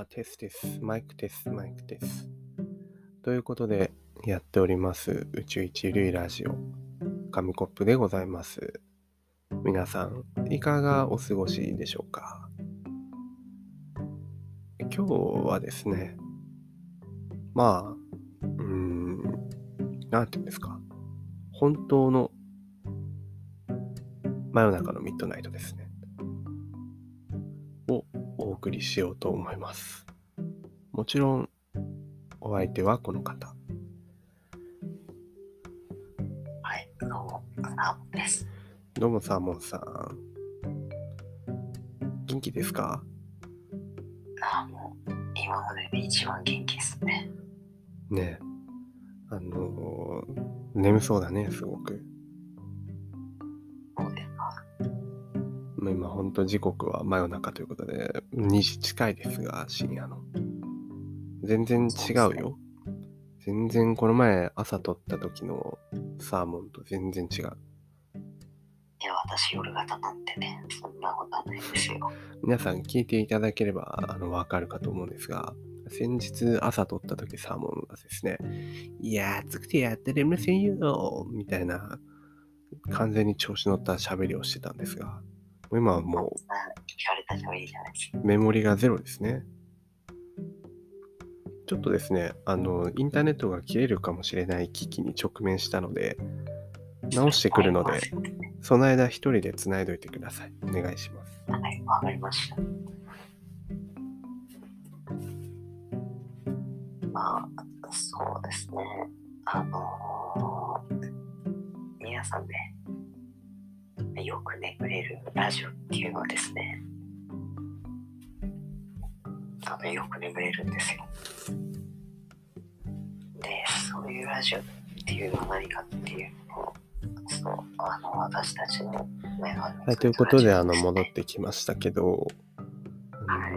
あ、テステス、マイクテス、マイクテス。ということで、やっております、宇宙一類ラジオ、紙コップでございます。皆さん、いかがお過ごしでしょうか？今日はですね、まあ、うーん、なんていうんですか、本当の真夜中のミッドナイトですね。をお送りしようと思います。もちろん、お相手はこの方。はい、どうも、サーモンです。どうもサーモンさん。元気ですか？ああ、もう、今までで一番元気ですね。ねえ。あのー眠そうだね、すごく。まあ今、ほんと時刻は真夜中ということで、2時近いですが、深夜の。全然違うよ。全然この前朝撮った時のサーモンと全然違う。いや、私、夜型なんてね、そんなことはないですよ。皆さん聞いていただければあのわかるかと思うんですが、先日朝撮った時サーモンがですね、いやー、暑くてやってれませんよみたいな、完全に調子乗った喋りをしてたんですが、今はも。うメモリがゼロですね。ちょっとですね、あの、インターネットが切れるかもしれない危機に直面したので、直してくるので、その間一人で繋いどいてください。お願いします。はい、わかりました。まあ、そうですね。あのー、皆さんね、よく眠れるラジオっていうのはですね、あの、よく眠れるんですよ。で、そういうラジオっていうのは何かっていうのを、そう、あの、私たちの目のはい、ということで、あの、戻ってきましたけど、はい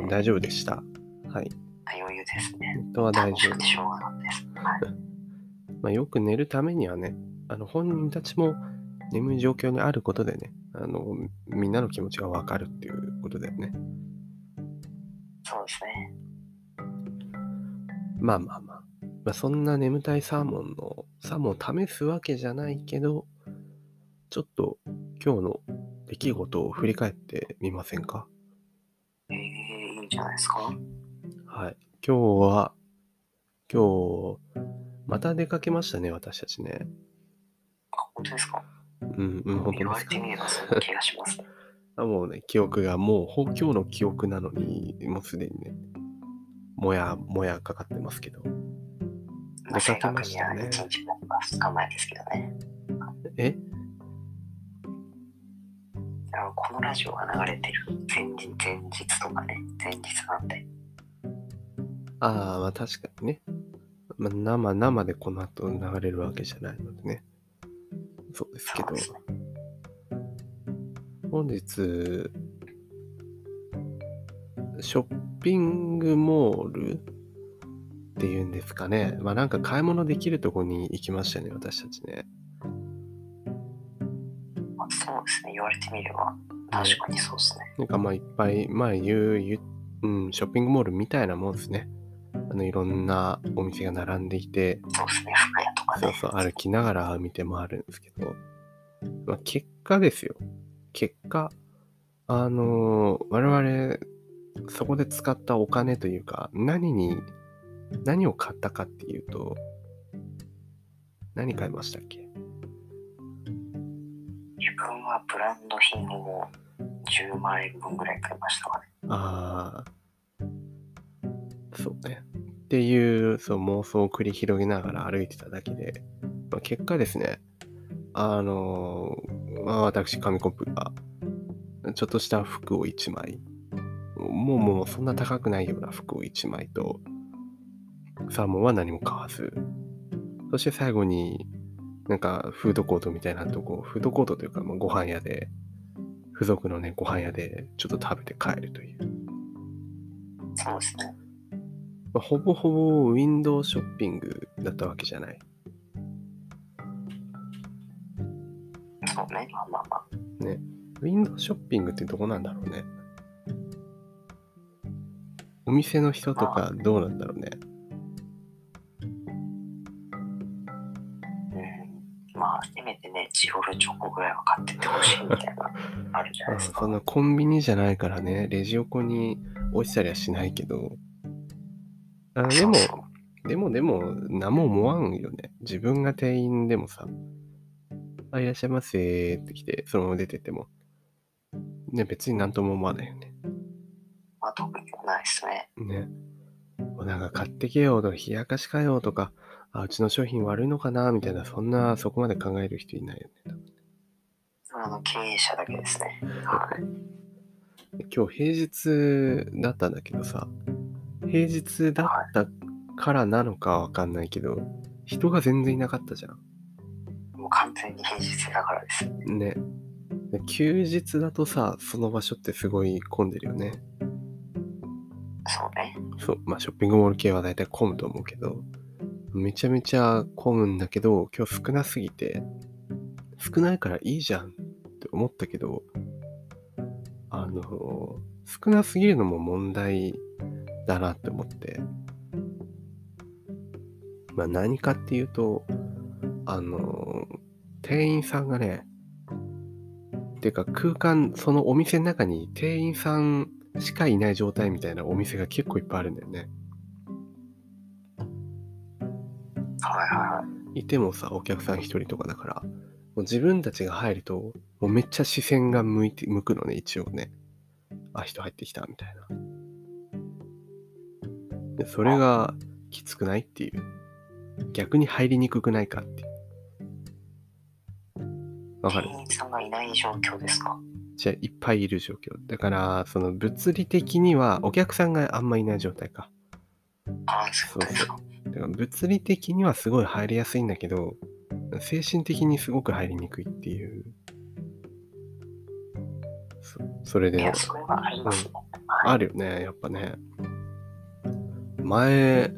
大丈夫でした？はい。余裕ですね。ネットは大丈夫楽しょうがないです。はい。まあ、よく寝るためにはね、あの、本人たちも眠い状況にあることでね、あの、みんなの気持ちがわかるっていうことだよね。そうですね。まあまあまあ。まあ、そんな眠たいサーモンの、サーモンを試すわけじゃないけど、ちょっと今日の出来事を振り返ってみませんか？えー、いいんじゃないですか？はい。今日は、今日、また出かけましたね、私たちね。あ、本当ですか？うん、うん、本言われてみればそんな気がします。あもうね、記憶がもう、ほ今日の記憶なのに、もうすでにね、もやもやかかってますけど。まあ、正確にはましたね1日も2日前ですけどね。え？あのこのラジオが流れてる前日前日とかね、前日なんで。ああ、まあ確かにね。まあ、生、生でこの後流れるわけじゃないのでね。そうですけど。本日、ショッピングモールっていうんですかね。まあなんか買い物できるとこに行きましたね、私たちね。まあ、そうですね。言われてみれば、確かにそうですね。なんかまあいっぱい、まあ言う、言う、うん、ショッピングモールみたいなもんですね。あのいろんなお店が並んでいて、そうですね。服屋とかね。そうそう、歩きながら見て回るんですけど、まあ結果ですよ。結果、あのー我々、そこで使ったお金というか、何に、何を買ったかっていうと、何買いましたっけ？自分はブランド品を10万円分ぐらい買いましたかね。ああ、そうね。っていうそう妄想を繰り広げながら歩いてただけで、まあ、結果ですね、あのーまあ、私、紙コップが、ちょっとした服を1枚、もうもうそんな高くないような服を1枚と、サーモンは何も買わず、そして最後になんかフードコートみたいなとこ、フードコートというかまあご飯屋で、付属のね、ご飯屋でちょっと食べて帰るという。そうですね。まあほぼほぼウィンドウショッピングだったわけじゃない。そうね。まあまあまあ。ね。ウィンドウショッピングってどこなんだろうね。お店の人とかどうなんだろうね。うん。まあ、せめてね、チロルチョコぐらいは買ってってほしいみたいな、あるじゃないですか。そんなコンビニじゃないからね、レジ横に落ちたりはしないけど、あでも、でもでも、何も思わんよね。自分が店員でもさ、あ、いらっしゃいませーって来て、そのまま出てっても、ね、別になんとも思わないよね。まあ、特にはないですね。ね。もうなんか買ってけよとか、冷やかしかよとか、あ、うちの商品悪いのかなみたいな、そんな、そこまで考える人いないよね。あの、経営者だけですね。はい。今日平日だったんだけどさ、平日だったからなのかわかんないけど、人が全然いなかったじゃもう完全に平日だからです。ん。ね。で休日だとさ、その場所ってすごい混んでるよね。そうね。そう、まあショッピングモール系は大体混むと思うけど、めちゃめちゃ混むんだけど、今日少なすぎて、少ないからいいじゃんって思ったけど、あの、少なすぎるのも問題だなって思って、まあ何かっていうと、あの、店員さんがね、っていうか空間、そのお店の中に店員さんしかいない状態みたいなお店が結構いっぱいあるんだよね。はいはいはい。いてもさ、お客さん一人とかだから、もう自分たちが入ると、もうめっちゃ視線が向いて、向くのね、一応ね。あ、人入ってきた、みたいな。で、それがきつくないっていう。逆に入りにくくないかっていう。わかる？店員さんがいない状況ですか？じゃあ、いっぱいいる状況。だから、その物理的にはお客さんがあんまいない状態か。ああ、そうですか。だから物理的にはすごい入りやすいんだけど、精神的にすごく入りにくいっていう。そそれでね。はい。あるよね、やっぱね。前、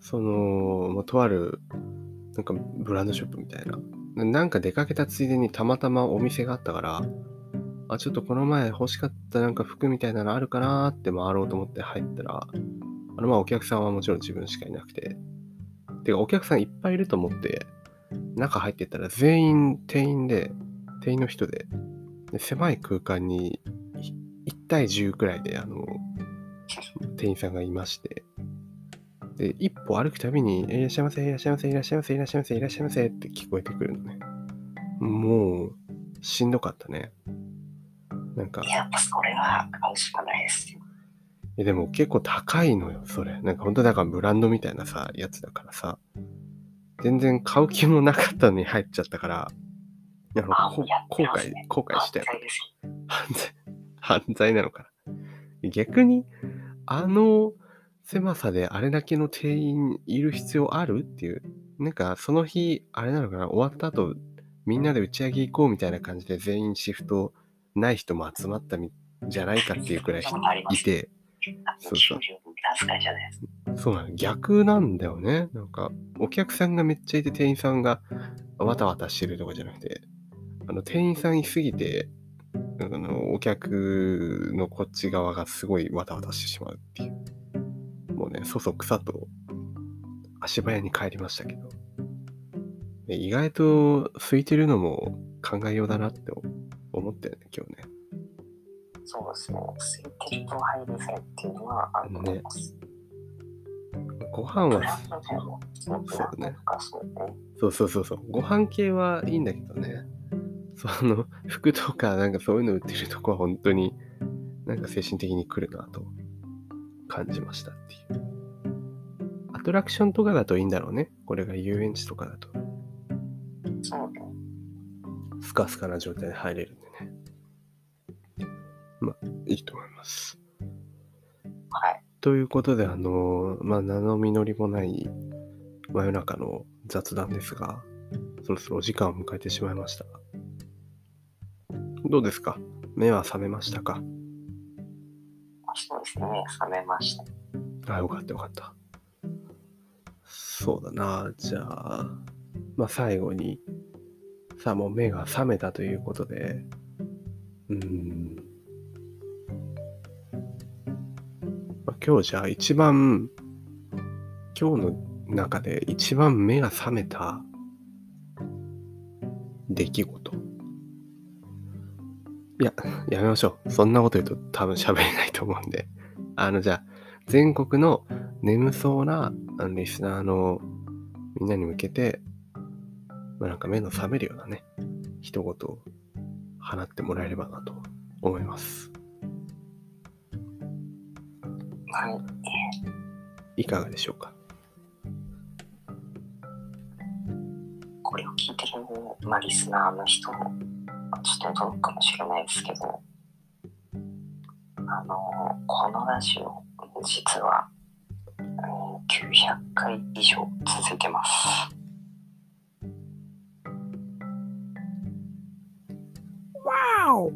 その、まあとある、なんかブランドショップみたいな。なんか出かけたついでにたまたまお店があったから、あ、ちょっとこの前欲しかったなんか服みたいなのあるかなーって回ろうと思って入ったら、あのまあお客さんはもちろん自分しかいなくて、てかお客さんいっぱいいると思って、中入ってったら全員店員で、店員の人で、で狭い空間にい1対10くらいで、あの、店員さんがいまして、で、一歩歩くたびに、えいらっしゃいませ、いらっしゃいませ、いらっしゃいませ、いらっしゃいませ、いらっしゃいませって聞こえてくるのね。もう、しんどかったね。なんかい、や、それは買うしかないですよ。えでも結構高いのよ、それ。なんか本当だからブランドみたいなさ、やつだからさ、全然買う気もなかったのに入っちゃったから、あのあ後悔後悔したよ犯罪、犯罪なのかな。逆に、あの狭さであれだけの店員いる必要あるっていう。なんかその日、あれなのかな、終わった後、みんなで打ち上げ行こうみたいな感じで全員シフトない人も集まったんじゃないかっていうくらいいて、あそうそう。そうなの、逆なんだよね。なんか、お客さんがめっちゃいて店員さんがわたわたしてるとかじゃなくて、あの、店員さんいすぎて、あの、お客のこっち側がすごいわたわたしてしまうっていう。もうね、そそくさと足早に帰りましたけど。で意外と空いてるのも考えようだなって思ったよね、今日ね。そうですね。空いてると入りづらいっていうのはあると思います。ご飯はそうね。そうそうそうそう。ご飯系はいいんだけどね。その服とかなんかそういうの売ってるとこは本当になんか精神的に来るなと感じましたっていう。アトラクションとかだといいんだろうね。これが遊園地とかだとそうね。スカスカな状態で入れるんでね。まあいいと思います。はい。ということであのまあ名の実りもない真夜中の雑談ですが、そろそろお時間を迎えてしまいました。どうですか？目は覚めましたか？そうですね。覚めました。あ、よかったよかった。そうだな。じゃあ、まあ最後に、さあもう目が覚めたということで、うん。まあ今日じゃあ一番、今日の中で一番目が覚めた出来事。いや、やめましょう。そんなこと言うと多分喋れないと思うんで。あの、じゃあ、全国の眠そうなリスナーのみんなに向けて、まあ、なんか目の覚めるようなね、一言を放ってもらえればなと思います。はい。いかがでしょうか？これを聞いてる、まあ、リスナーの人ちょっと届くかもしれないですけど、あの、このラジオ、実は、うん900回以上続いてます。わお